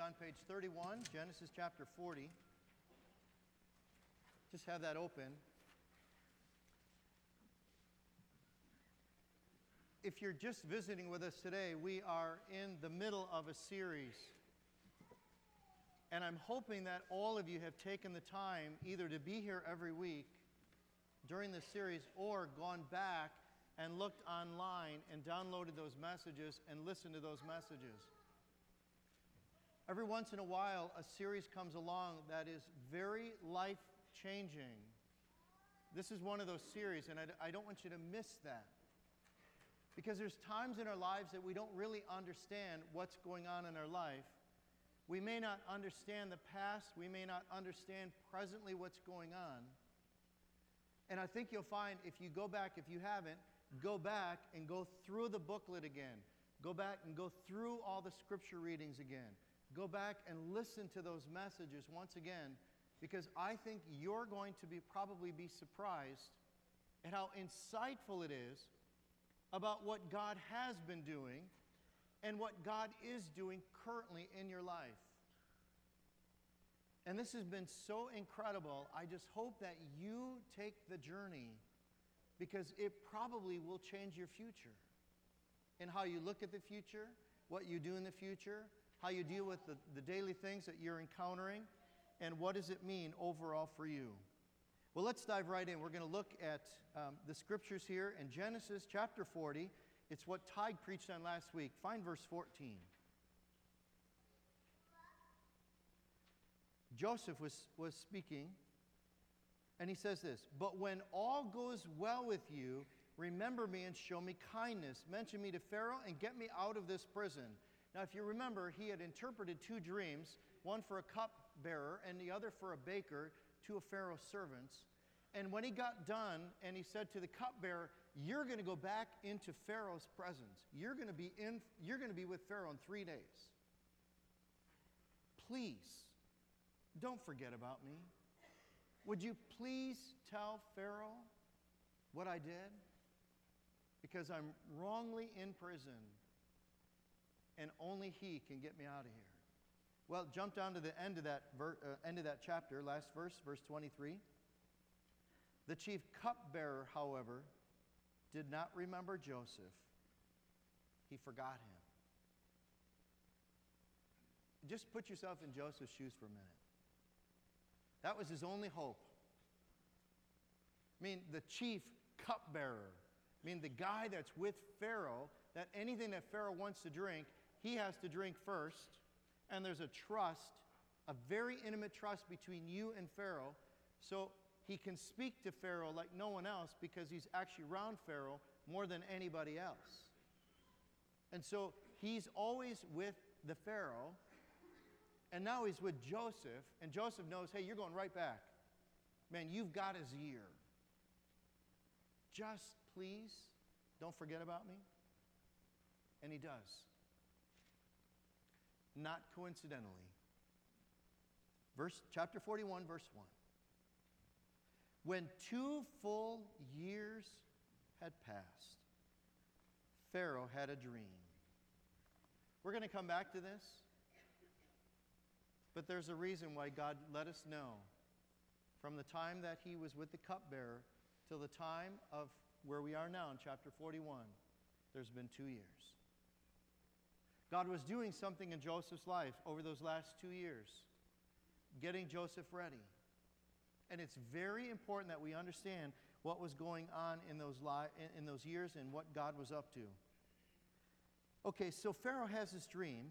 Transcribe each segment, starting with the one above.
on page 31, Genesis chapter 40. Just have that open. If you're just visiting with us today, we are in the middle of a series. And I'm hoping that all of you have taken the time either to be here every week during this series or gone back and looked online and downloaded those messages and listened to those messages. Every once in a while, a series comes along that is very life changing. This is one of those series, and I, I, don't want you to miss that. Because there's times in our lives that we don't really understand what's going on in our life. We may not understand the past, we may not understand presently what's going on. And I think you'll find if you go back, if you haven't, go back and go through the booklet again. Go back and go through all the scripture readings again go back and listen to those messages once again because I think you're going to be probably be surprised at how insightful it is about what God has been doing and what God is doing currently in your life. And this has been so incredible. I just hope that you take the journey because it probably will change your future and how you look at the future, what you do in the future, how you deal with the, the daily things that you're encountering, and what does it mean overall for you. Well, let's dive right in. We're going to look at um, the scriptures here in Genesis chapter 40. It's what Tig preached on last week. Find verse 14. Joseph was, was speaking, and he says this But when all goes well with you, remember me and show me kindness. Mention me to Pharaoh and get me out of this prison. Now, if you remember, he had interpreted two dreams one for a cupbearer and the other for a baker, two of Pharaoh's servants. And when he got done, and he said to the cupbearer, You're going to go back into Pharaoh's presence. You're going to be, in, you're going to be with Pharaoh in three days. Please, don't forget about me. Would you please tell Pharaoh what I did? Because I'm wrongly in prison and only He can get me out of here. Well, jump down to the end of that, ver- uh, end of that chapter, last verse, verse 23. The chief cupbearer, however, did not remember Joseph. He forgot him. Just put yourself in Joseph's shoes for a minute. That was his only hope. I mean, the chief cupbearer, I mean, the guy that's with Pharaoh, that anything that Pharaoh wants to drink, he has to drink first, and there's a trust, a very intimate trust between you and Pharaoh. So he can speak to Pharaoh like no one else because he's actually around Pharaoh more than anybody else. And so he's always with the Pharaoh, and now he's with Joseph, and Joseph knows, hey, you're going right back. Man, you've got his ear. Just please don't forget about me. And he does not coincidentally. Verse, chapter 41, verse 1. When two full years had passed, Pharaoh had a dream. We're going to come back to this, but there's a reason why God let us know from the time that he was with the cupbearer till the time of where we are now in chapter 41. There's been two years. God was doing something in Joseph's life over those last two years, getting Joseph ready. And it's very important that we understand what was going on in those, li- in those years and what God was up to. Okay, so Pharaoh has this dream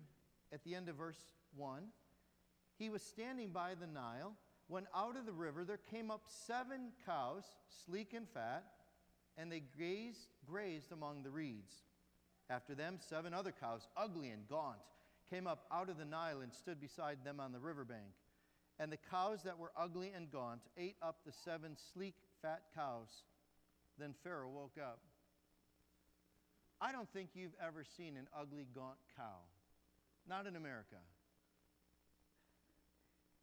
at the end of verse 1. He was standing by the Nile when out of the river there came up seven cows, sleek and fat, and they grazed, grazed among the reeds. After them, seven other cows, ugly and gaunt, came up out of the Nile and stood beside them on the riverbank. And the cows that were ugly and gaunt ate up the seven sleek, fat cows. Then Pharaoh woke up. I don't think you've ever seen an ugly, gaunt cow. Not in America.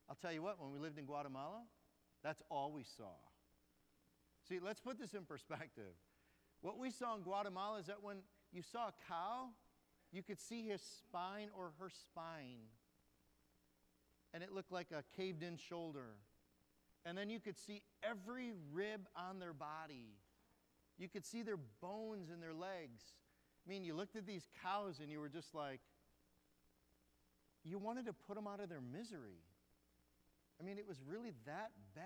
I'll tell you what, when we lived in Guatemala, that's all we saw. See, let's put this in perspective. What we saw in Guatemala is that when you saw a cow, you could see his spine or her spine. and it looked like a caved in shoulder. And then you could see every rib on their body. You could see their bones and their legs. I mean, you looked at these cows and you were just like, you wanted to put them out of their misery. I mean, it was really that bad.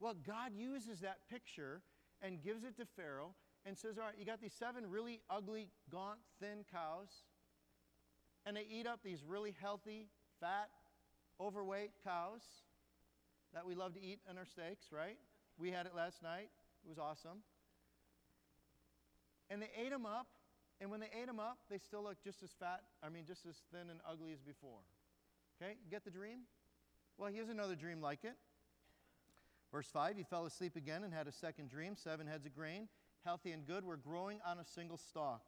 Well, God uses that picture and gives it to Pharaoh and says, All right, you got these seven really ugly, gaunt, thin cows, and they eat up these really healthy, fat, overweight cows that we love to eat in our steaks, right? We had it last night. It was awesome. And they ate them up, and when they ate them up, they still look just as fat, I mean, just as thin and ugly as before. Okay, you get the dream? Well, here's another dream like it. Verse 5 He fell asleep again and had a second dream. Seven heads of grain, healthy and good, were growing on a single stalk.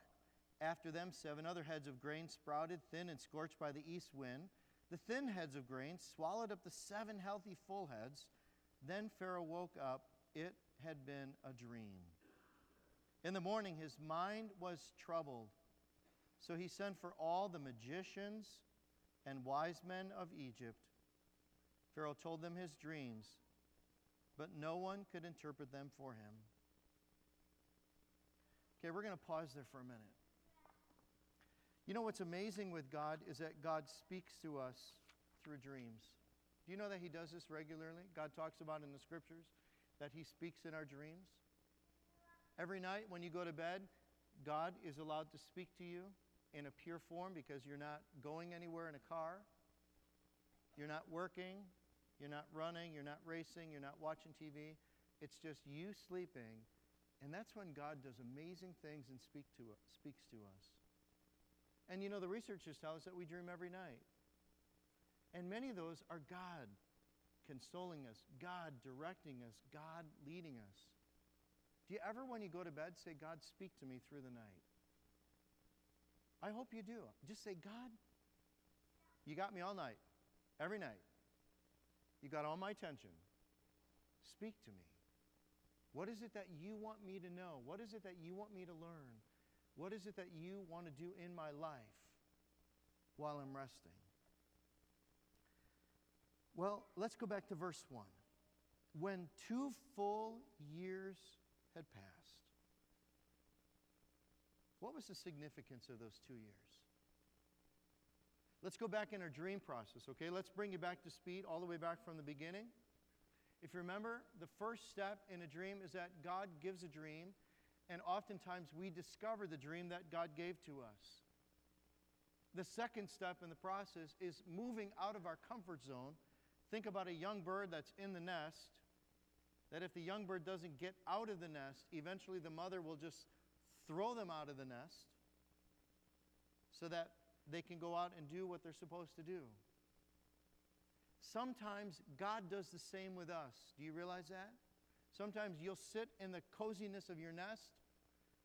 After them, seven other heads of grain sprouted, thin and scorched by the east wind. The thin heads of grain swallowed up the seven healthy full heads. Then Pharaoh woke up. It had been a dream. In the morning, his mind was troubled. So he sent for all the magicians and wise men of Egypt. Pharaoh told them his dreams, but no one could interpret them for him. Okay, we're going to pause there for a minute. You know what's amazing with God is that God speaks to us through dreams. Do you know that He does this regularly? God talks about in the scriptures that He speaks in our dreams. Every night when you go to bed, God is allowed to speak to you in a pure form because you're not going anywhere in a car, you're not working, you're not running, you're not racing, you're not watching TV. It's just you sleeping. And that's when God does amazing things and speak to speaks to us. And you know, the researchers tell us that we dream every night. And many of those are God consoling us, God directing us, God leading us. Do you ever, when you go to bed, say, God, speak to me through the night? I hope you do. Just say, God, you got me all night, every night. You got all my attention. Speak to me. What is it that you want me to know? What is it that you want me to learn? What is it that you want to do in my life while I'm resting? Well, let's go back to verse 1. When two full years had passed. What was the significance of those two years? Let's go back in our dream process, okay? Let's bring you back to speed all the way back from the beginning. If you remember, the first step in a dream is that God gives a dream, and oftentimes we discover the dream that God gave to us. The second step in the process is moving out of our comfort zone. Think about a young bird that's in the nest that if the young bird doesn't get out of the nest, eventually the mother will just throw them out of the nest so that they can go out and do what they're supposed to do. Sometimes God does the same with us. Do you realize that? Sometimes you'll sit in the coziness of your nest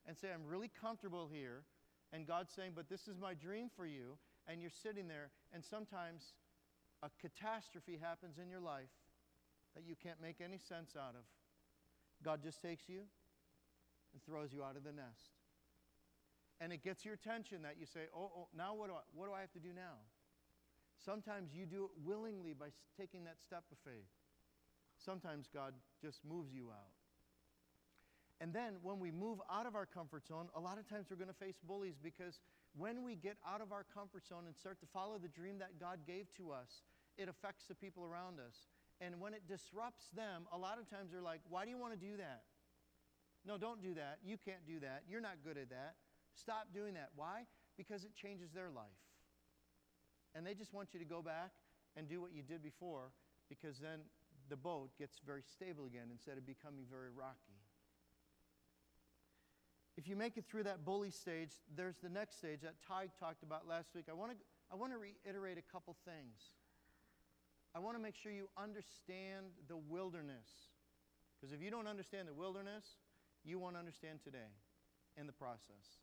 and say, I'm really comfortable here. And God's saying, But this is my dream for you. And you're sitting there, and sometimes a catastrophe happens in your life that you can't make any sense out of. God just takes you and throws you out of the nest. And it gets your attention that you say, oh, oh now what do, I, what do I have to do now? Sometimes you do it willingly by taking that step of faith. Sometimes God just moves you out. And then when we move out of our comfort zone, a lot of times we're going to face bullies because when we get out of our comfort zone and start to follow the dream that God gave to us, it affects the people around us. And when it disrupts them, a lot of times they're like, Why do you want to do that? No, don't do that. You can't do that. You're not good at that. Stop doing that. Why? Because it changes their life. And they just want you to go back and do what you did before because then the boat gets very stable again instead of becoming very rocky. If you make it through that bully stage, there's the next stage that Tig talked about last week. I want to, I want to reiterate a couple things. I want to make sure you understand the wilderness. Because if you don't understand the wilderness, you won't understand today in the process.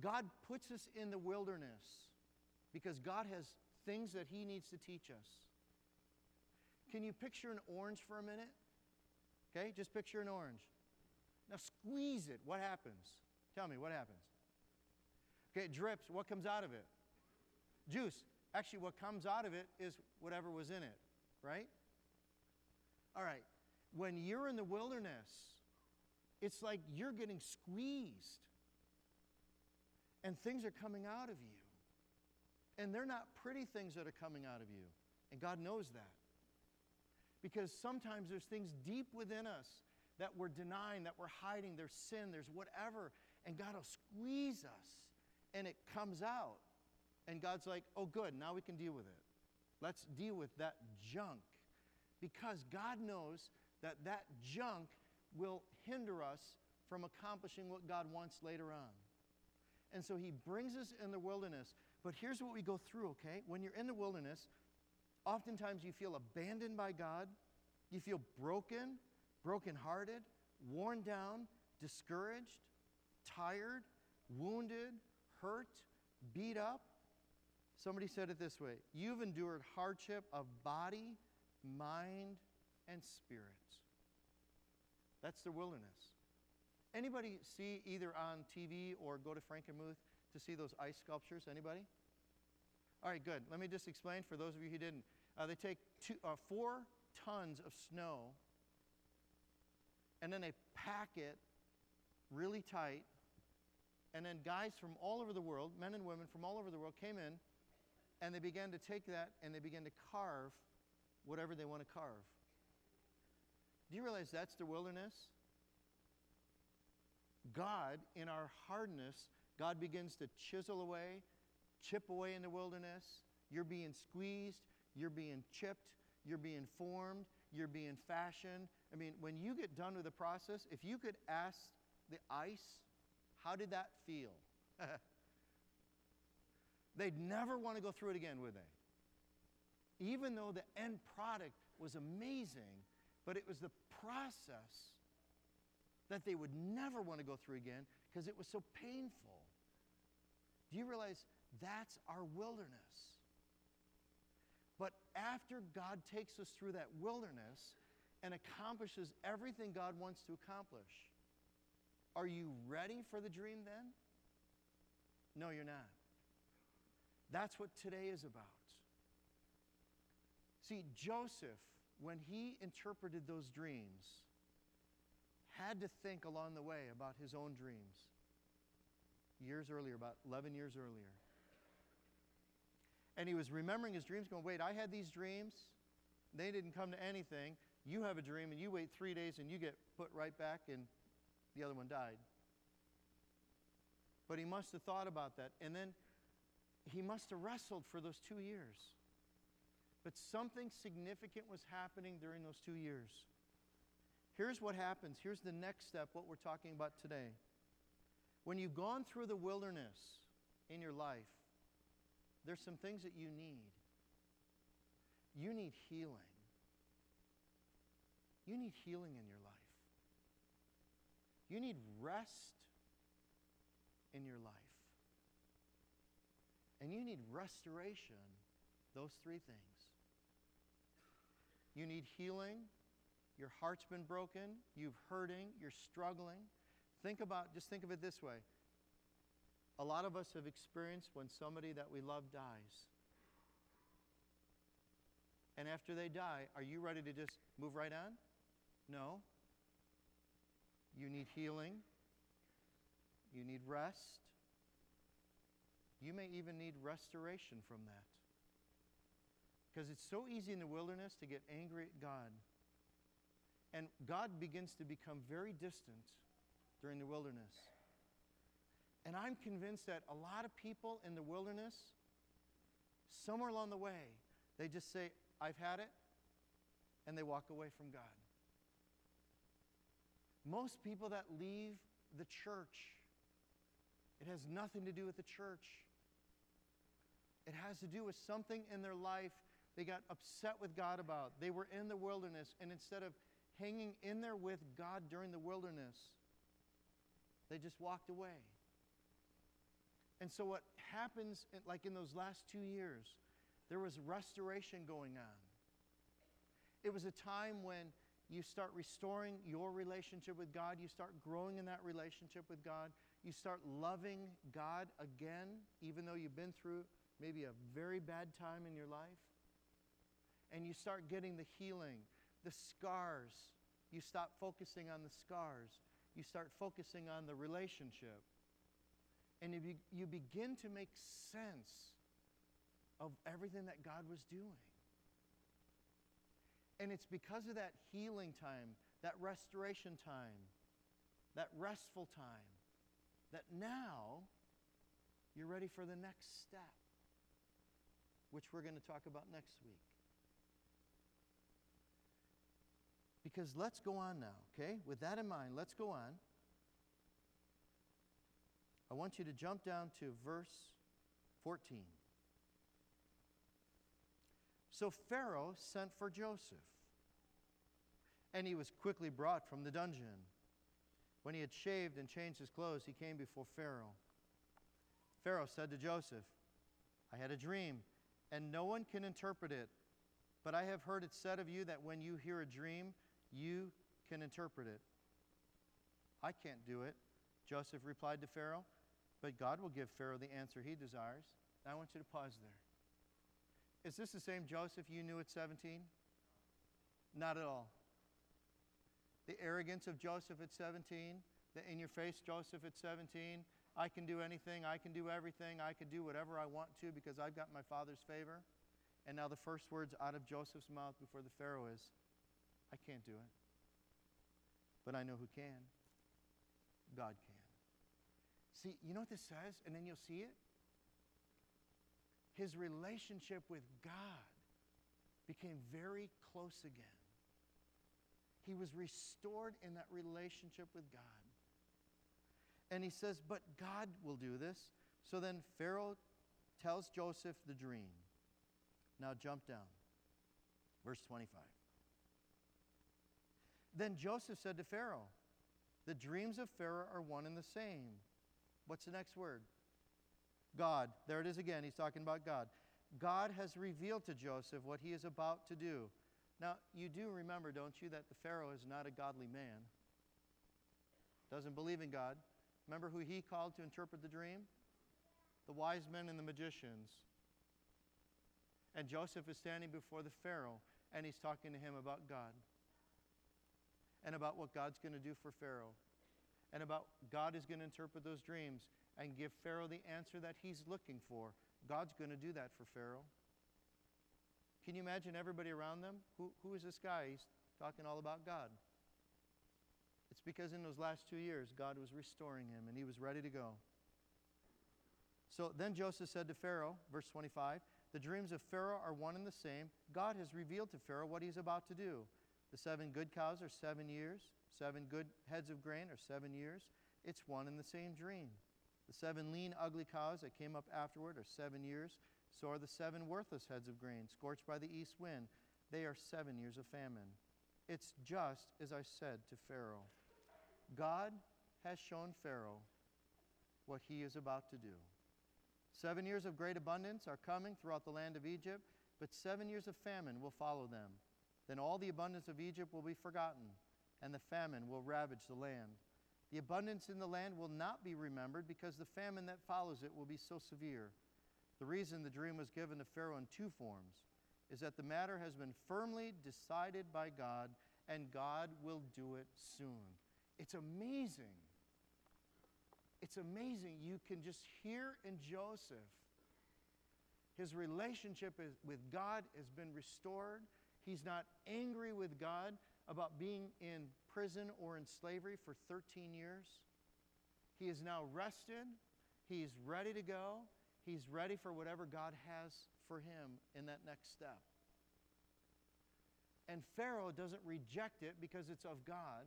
God puts us in the wilderness because God has things that He needs to teach us. Can you picture an orange for a minute? Okay, just picture an orange. Now squeeze it. What happens? Tell me, what happens? Okay, it drips. What comes out of it? Juice. Actually, what comes out of it is whatever was in it, right? All right. When you're in the wilderness, it's like you're getting squeezed and things are coming out of you. And they're not pretty things that are coming out of you. And God knows that. Because sometimes there's things deep within us that we're denying, that we're hiding, there's sin, there's whatever, and God will squeeze us and it comes out. And God's like, oh, good, now we can deal with it. Let's deal with that junk. Because God knows that that junk will hinder us from accomplishing what God wants later on. And so He brings us in the wilderness. But here's what we go through, okay? When you're in the wilderness, oftentimes you feel abandoned by God, you feel broken, brokenhearted, worn down, discouraged, tired, wounded, hurt, beat up. Somebody said it this way You've endured hardship of body, mind, and spirit. That's the wilderness. Anybody see either on TV or go to Frankenmuth to see those ice sculptures? Anybody? All right, good. Let me just explain for those of you who didn't. Uh, they take two, uh, four tons of snow and then they pack it really tight. And then guys from all over the world, men and women from all over the world, came in and they began to take that and they began to carve whatever they want to carve. Do you realize that's the wilderness? God, in our hardness, God begins to chisel away, chip away in the wilderness. You're being squeezed, you're being chipped, you're being formed, you're being fashioned. I mean, when you get done with the process, if you could ask the ice, how did that feel? They'd never want to go through it again, would they? Even though the end product was amazing, but it was the process that they would never want to go through again because it was so painful. Do you realize that's our wilderness? But after God takes us through that wilderness and accomplishes everything God wants to accomplish, are you ready for the dream then? No, you're not. That's what today is about. See, Joseph when he interpreted those dreams, had to think along the way about his own dreams years earlier, about 11 years earlier. And he was remembering his dreams, going, Wait, I had these dreams. They didn't come to anything. You have a dream, and you wait three days, and you get put right back, and the other one died. But he must have thought about that. And then he must have wrestled for those two years. But something significant was happening during those two years. Here's what happens. Here's the next step, what we're talking about today. When you've gone through the wilderness in your life, there's some things that you need. You need healing. You need healing in your life. You need rest in your life. And you need restoration, those three things. You need healing. Your heart's been broken. You've hurting. You're struggling. Think about, just think of it this way. A lot of us have experienced when somebody that we love dies. And after they die, are you ready to just move right on? No. You need healing. You need rest. You may even need restoration from that. Because it's so easy in the wilderness to get angry at God. And God begins to become very distant during the wilderness. And I'm convinced that a lot of people in the wilderness, somewhere along the way, they just say, I've had it, and they walk away from God. Most people that leave the church, it has nothing to do with the church. It has to do with something in their life they got upset with God about. They were in the wilderness, and instead of hanging in there with God during the wilderness, they just walked away. And so, what happens, like in those last two years, there was restoration going on. It was a time when you start restoring your relationship with God, you start growing in that relationship with God, you start loving God again, even though you've been through maybe a very bad time in your life, and you start getting the healing, the scars. You stop focusing on the scars. You start focusing on the relationship. And you, be, you begin to make sense of everything that God was doing. And it's because of that healing time, that restoration time, that restful time, that now you're ready for the next step, which we're going to talk about next week. Because let's go on now, okay? With that in mind, let's go on. I want you to jump down to verse 14. So Pharaoh sent for Joseph, and he was quickly brought from the dungeon. When he had shaved and changed his clothes, he came before Pharaoh. Pharaoh said to Joseph, I had a dream, and no one can interpret it. But I have heard it said of you that when you hear a dream, you can interpret it. I can't do it, Joseph replied to Pharaoh, but God will give Pharaoh the answer he desires. Now I want you to pause there. Is this the same Joseph you knew at 17? Not at all. The arrogance of Joseph at 17, the in your face Joseph at 17, I can do anything, I can do everything, I can do whatever I want to because I've got my father's favor. And now the first words out of Joseph's mouth before the Pharaoh is, I can't do it. But I know who can. God can. See, you know what this says? And then you'll see it. His relationship with God became very close again. He was restored in that relationship with God. And he says, But God will do this. So then Pharaoh tells Joseph the dream. Now jump down. Verse 25. Then Joseph said to Pharaoh, The dreams of Pharaoh are one and the same. What's the next word? God. There it is again. He's talking about God. God has revealed to Joseph what he is about to do. Now, you do remember, don't you, that the Pharaoh is not a godly man, doesn't believe in God. Remember who he called to interpret the dream? The wise men and the magicians. And Joseph is standing before the Pharaoh, and he's talking to him about God and about what God's going to do for Pharaoh and about God is going to interpret those dreams and give Pharaoh the answer that he's looking for. God's going to do that for Pharaoh. Can you imagine everybody around them? Who, who is this guy? He's talking all about God. It's because in those last two years, God was restoring him and he was ready to go. So then Joseph said to Pharaoh, verse 25, The dreams of Pharaoh are one and the same. God has revealed to Pharaoh what he's about to do. The seven good cows are seven years, seven good heads of grain are seven years. It's one and the same dream. The seven lean, ugly cows that came up afterward are seven years. So are the seven worthless heads of grain, scorched by the east wind. They are seven years of famine. It's just as I said to Pharaoh. God has shown Pharaoh what he is about to do. Seven years of great abundance are coming throughout the land of Egypt, but seven years of famine will follow them. Then all the abundance of Egypt will be forgotten, and the famine will ravage the land. The abundance in the land will not be remembered because the famine that follows it will be so severe. The reason the dream was given to Pharaoh in two forms is that the matter has been firmly decided by God, and God will do it soon. It's amazing. It's amazing. You can just hear in Joseph his relationship with God has been restored. He's not angry with God about being in prison or in slavery for 13 years. He is now rested. He's ready to go. He's ready for whatever God has for him in that next step. And Pharaoh doesn't reject it because it's of God.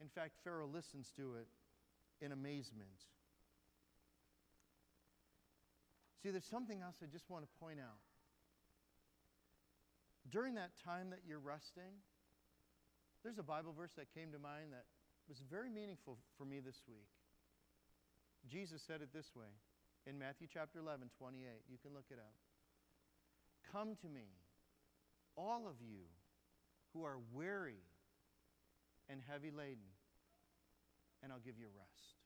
In fact, Pharaoh listens to it in amazement. See, there's something else I just want to point out during that time that you're resting, there's a Bible verse that came to mind that was very meaningful for me this week. Jesus said it this way in Matthew chapter 11, 28. You can look it up. Come to me, all of you who are weary and heavy laden, and I'll give you rest.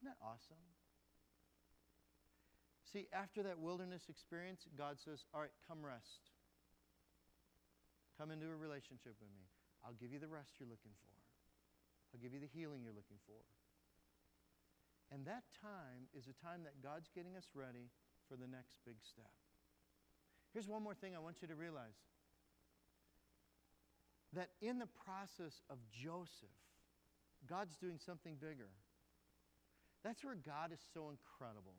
Isn't that awesome? See, after that wilderness experience, God says, All right, come rest. Come into a relationship with me. I'll give you the rest you're looking for, I'll give you the healing you're looking for. And that time is a time that God's getting us ready for the next big step. Here's one more thing I want you to realize that in the process of Joseph, God's doing something bigger. That's where God is so incredible.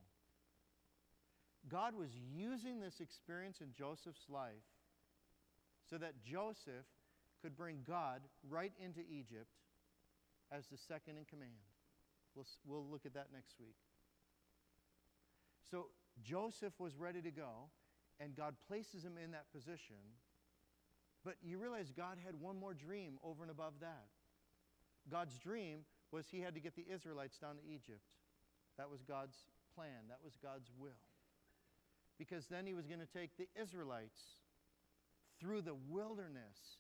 God was using this experience in Joseph's life so that Joseph could bring God right into Egypt as the second in command. We'll, we'll look at that next week. So Joseph was ready to go, and God places him in that position. But you realize God had one more dream over and above that. God's dream was he had to get the Israelites down to Egypt. That was God's plan, that was God's will. Because then he was going to take the Israelites through the wilderness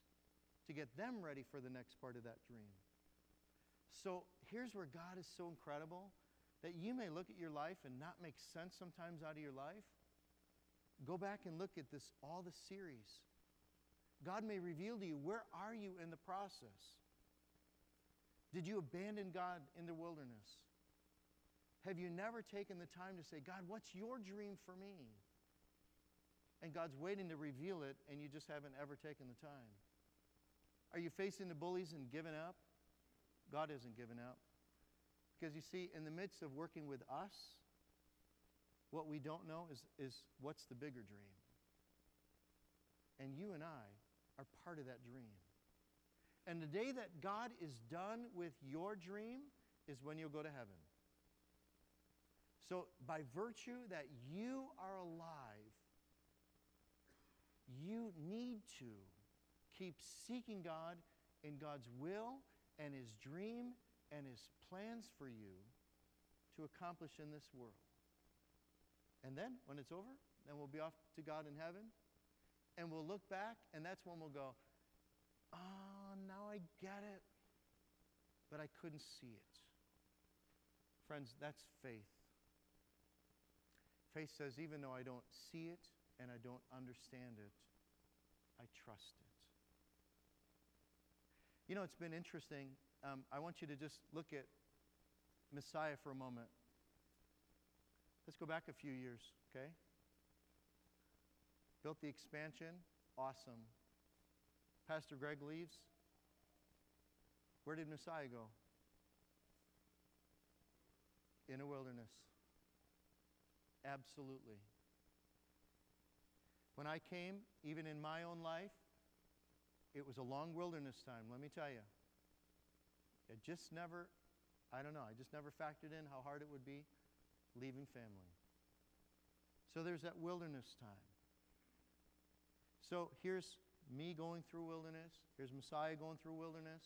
to get them ready for the next part of that dream. So here's where God is so incredible that you may look at your life and not make sense sometimes out of your life. Go back and look at this all the series. God may reveal to you where are you in the process? Did you abandon God in the wilderness? Have you never taken the time to say, God, what's your dream for me? And God's waiting to reveal it, and you just haven't ever taken the time. Are you facing the bullies and giving up? God isn't giving up. Because you see, in the midst of working with us, what we don't know is, is what's the bigger dream. And you and I are part of that dream. And the day that God is done with your dream is when you'll go to heaven. So, by virtue that you are alive, you need to keep seeking God in God's will and his dream and his plans for you to accomplish in this world. And then, when it's over, then we'll be off to God in heaven. And we'll look back, and that's when we'll go, oh, now I get it. But I couldn't see it. Friends, that's faith. Faith says, even though I don't see it and I don't understand it, I trust it. You know, it's been interesting. Um, I want you to just look at Messiah for a moment. Let's go back a few years, okay? Built the expansion, awesome. Pastor Greg leaves. Where did Messiah go? In a wilderness. Absolutely. When I came, even in my own life, it was a long wilderness time, let me tell you. It just never, I don't know, I just never factored in how hard it would be leaving family. So there's that wilderness time. So here's me going through wilderness. Here's Messiah going through wilderness.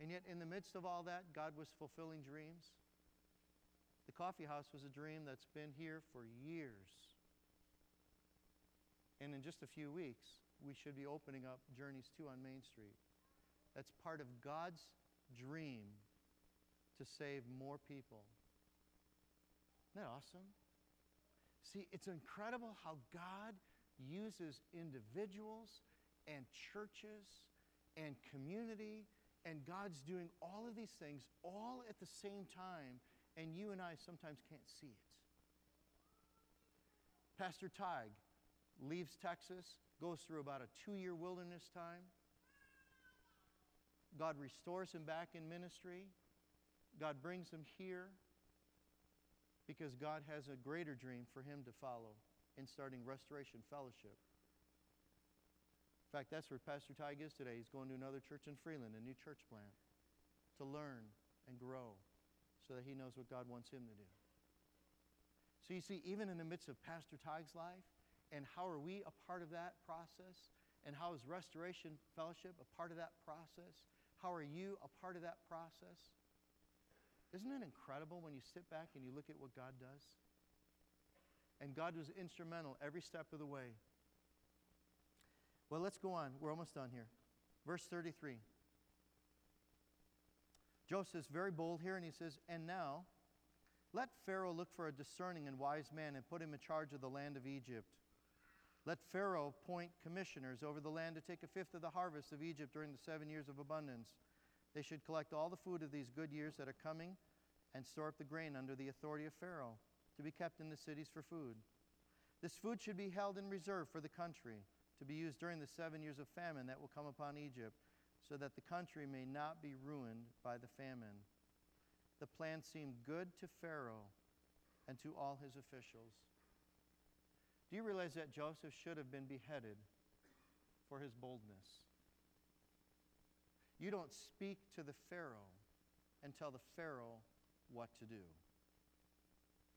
And yet, in the midst of all that, God was fulfilling dreams. The coffee house was a dream that's been here for years. And in just a few weeks, we should be opening up Journeys 2 on Main Street. That's part of God's dream to save more people. Isn't that awesome? See, it's incredible how God uses individuals and churches and community, and God's doing all of these things all at the same time, and you and I sometimes can't see it. Pastor Tig leaves Texas, goes through about a two year wilderness time. God restores him back in ministry. God brings him here because God has a greater dream for him to follow in starting Restoration Fellowship. In fact, that's where Pastor Tig is today. He's going to another church in Freeland, a new church plant, to learn and grow so that he knows what God wants him to do. So you see, even in the midst of Pastor Tig's life, and how are we a part of that process? And how is Restoration Fellowship a part of that process? How are you a part of that process? Isn't it incredible when you sit back and you look at what God does? And God was instrumental every step of the way. Well, let's go on. We're almost done here. Verse 33. Joseph is very bold here, and he says, And now Let Pharaoh look for a discerning and wise man and put him in charge of the land of Egypt. Let Pharaoh appoint commissioners over the land to take a fifth of the harvest of Egypt during the seven years of abundance. They should collect all the food of these good years that are coming and store up the grain under the authority of Pharaoh to be kept in the cities for food. This food should be held in reserve for the country to be used during the seven years of famine that will come upon Egypt, so that the country may not be ruined by the famine. The plan seemed good to Pharaoh and to all his officials. Do you realize that Joseph should have been beheaded for his boldness? You don't speak to the Pharaoh and tell the Pharaoh what to do.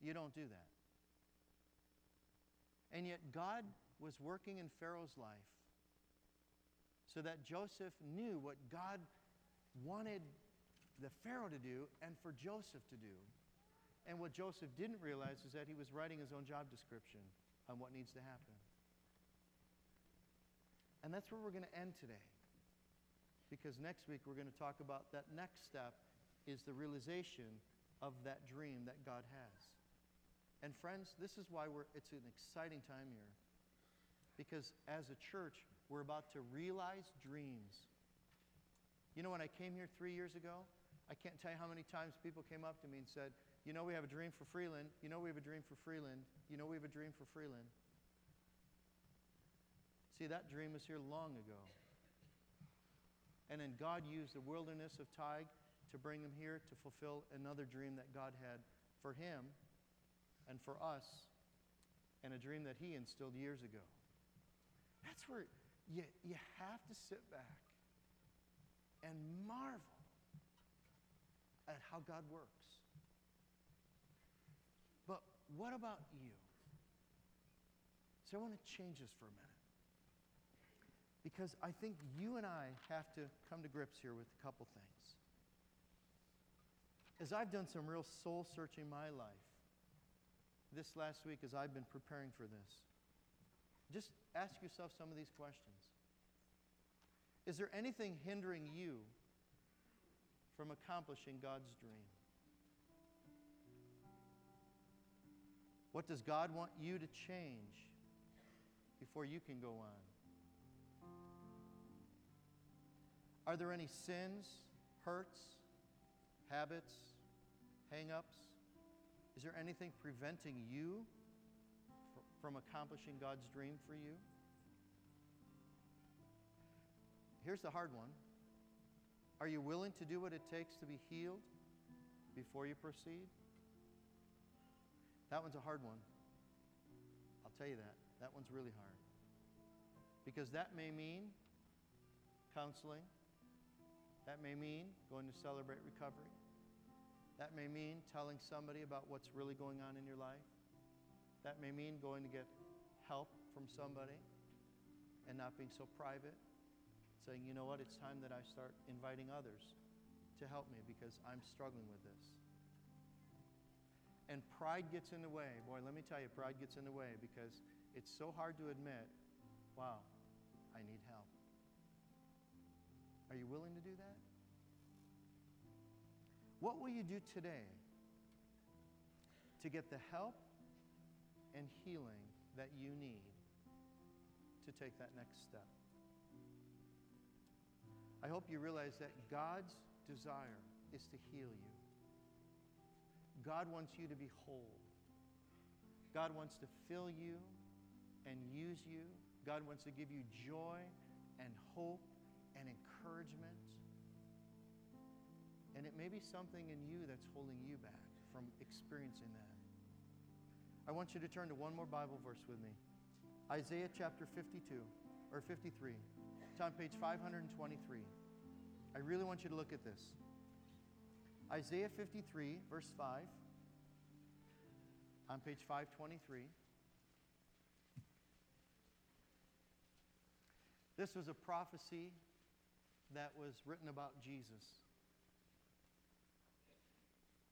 You don't do that. And yet, God was working in Pharaoh's life so that Joseph knew what God wanted the Pharaoh to do and for Joseph to do. And what Joseph didn't realize is that he was writing his own job description on what needs to happen. And that's where we're going to end today. Because next week we're going to talk about that next step is the realization of that dream that God has. And friends, this is why we're, it's an exciting time here. Because as a church, we're about to realize dreams. You know, when I came here three years ago, I can't tell you how many times people came up to me and said, You know, we have a dream for Freeland. You know, we have a dream for Freeland. You know, we have a dream for Freeland. See, that dream was here long ago. And then God used the wilderness of Tig to bring him here to fulfill another dream that God had for him and for us, and a dream that he instilled years ago. That's where you, you have to sit back and marvel at how God works. What about you? So I want to change this for a minute. Because I think you and I have to come to grips here with a couple things. As I've done some real soul searching in my life this last week as I've been preparing for this, just ask yourself some of these questions. Is there anything hindering you from accomplishing God's dream? What does God want you to change before you can go on? Are there any sins, hurts, habits, hang ups? Is there anything preventing you from accomplishing God's dream for you? Here's the hard one Are you willing to do what it takes to be healed before you proceed? That one's a hard one. I'll tell you that. That one's really hard. Because that may mean counseling, that may mean going to celebrate recovery. That may mean telling somebody about what's really going on in your life. That may mean going to get help from somebody and not being so private. Saying, you know what, it's time that I start inviting others to help me because I'm struggling with this. And pride gets in the way. Boy, let me tell you, pride gets in the way because it's so hard to admit, wow, I need help. Are you willing to do that? What will you do today to get the help and healing that you need to take that next step? I hope you realize that God's desire is to heal you. God wants you to be whole. God wants to fill you and use you. God wants to give you joy and hope and encouragement. And it may be something in you that's holding you back from experiencing that. I want you to turn to one more Bible verse with me Isaiah chapter 52 or 53. It's on page 523. I really want you to look at this. Isaiah 53, verse 5, on page 523. This was a prophecy that was written about Jesus.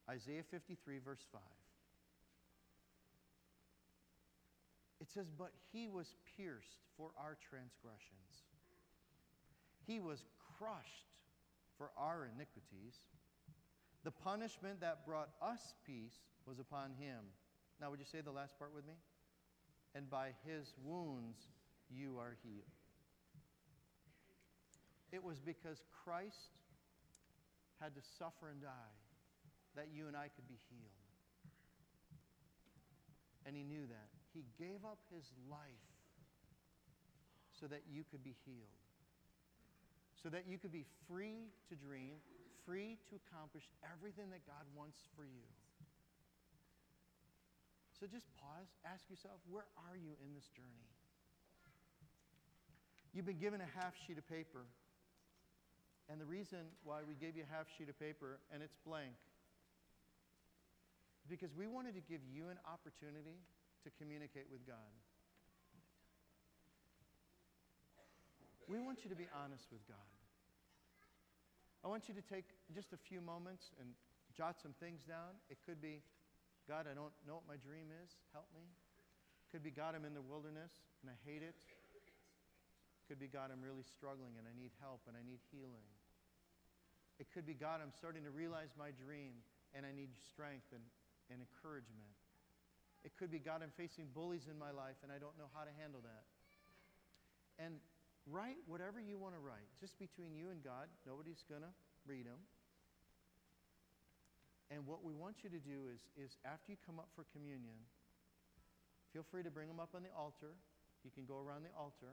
Isaiah 53, verse 5. It says, But he was pierced for our transgressions, he was crushed for our iniquities. The punishment that brought us peace was upon him. Now, would you say the last part with me? And by his wounds you are healed. It was because Christ had to suffer and die that you and I could be healed. And he knew that. He gave up his life so that you could be healed, so that you could be free to dream, free to accomplish everything that God wants for you. So just pause, ask yourself, where are you in this journey? You've been given a half sheet of paper. And the reason why we gave you a half sheet of paper and it's blank is because we wanted to give you an opportunity to communicate with God. We want you to be honest with God. I want you to take just a few moments and jot some things down. It could be, God, I don't know what my dream is. Help me. Could be, God, I'm in the wilderness and I hate it. could be, God, I'm really struggling and I need help and I need healing. It could be, God, I'm starting to realize my dream and I need strength and, and encouragement. It could be, God, I'm facing bullies in my life and I don't know how to handle that. And Write whatever you want to write, just between you and God. Nobody's going to read them. And what we want you to do is, is after you come up for communion, feel free to bring them up on the altar. You can go around the altar.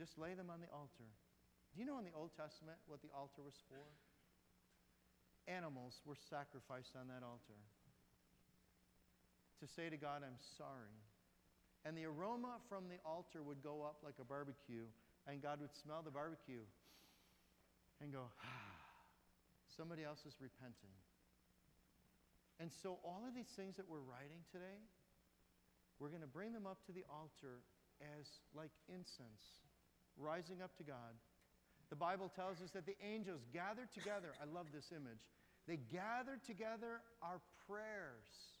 Just lay them on the altar. Do you know in the Old Testament what the altar was for? Animals were sacrificed on that altar to say to God, I'm sorry. And the aroma from the altar would go up like a barbecue, and God would smell the barbecue and go, ah, somebody else is repenting. And so, all of these things that we're writing today, we're going to bring them up to the altar as like incense, rising up to God. The Bible tells us that the angels gathered together. I love this image. They gathered together our prayers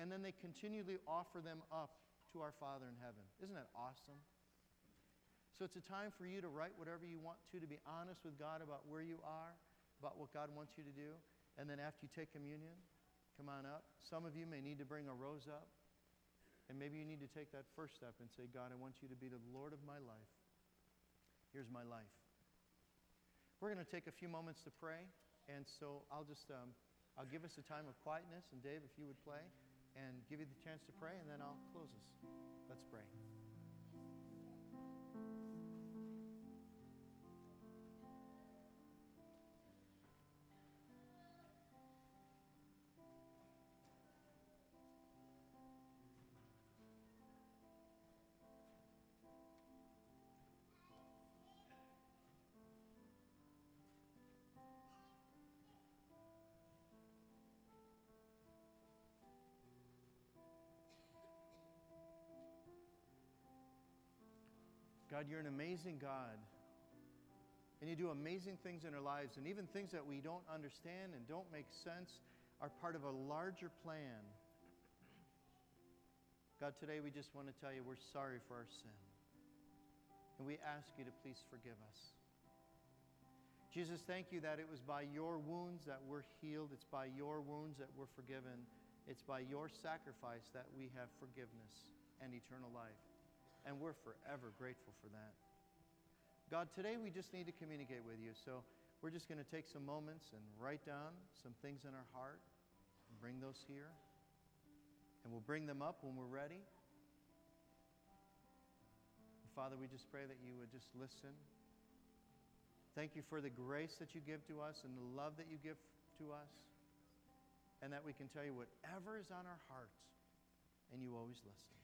and then they continually offer them up to our Father in heaven. Isn't that awesome? So it's a time for you to write whatever you want to, to be honest with God about where you are, about what God wants you to do. And then after you take communion, come on up. Some of you may need to bring a rose up. And maybe you need to take that first step and say, God, I want you to be the Lord of my life. Here's my life. We're going to take a few moments to pray. And so I'll just, um, I'll give us a time of quietness. And Dave, if you would play and give you the chance to pray, and then I'll close us. Let's pray. God, you're an amazing God. And you do amazing things in our lives, and even things that we don't understand and don't make sense are part of a larger plan. God, today we just want to tell you we're sorry for our sin. And we ask you to please forgive us. Jesus, thank you that it was by your wounds that we're healed. It's by your wounds that we're forgiven. It's by your sacrifice that we have forgiveness and eternal life. And we're forever grateful for that. God, today we just need to communicate with you. So we're just going to take some moments and write down some things in our heart and bring those here. And we'll bring them up when we're ready. Father, we just pray that you would just listen. Thank you for the grace that you give to us and the love that you give to us. And that we can tell you whatever is on our hearts, and you always listen.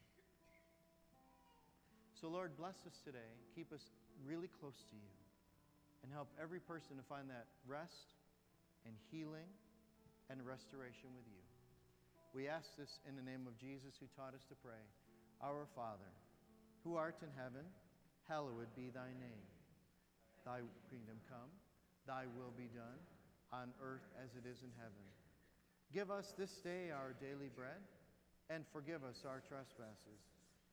So, Lord, bless us today. Keep us really close to you. And help every person to find that rest and healing and restoration with you. We ask this in the name of Jesus who taught us to pray. Our Father, who art in heaven, hallowed be thy name. Thy kingdom come, thy will be done, on earth as it is in heaven. Give us this day our daily bread, and forgive us our trespasses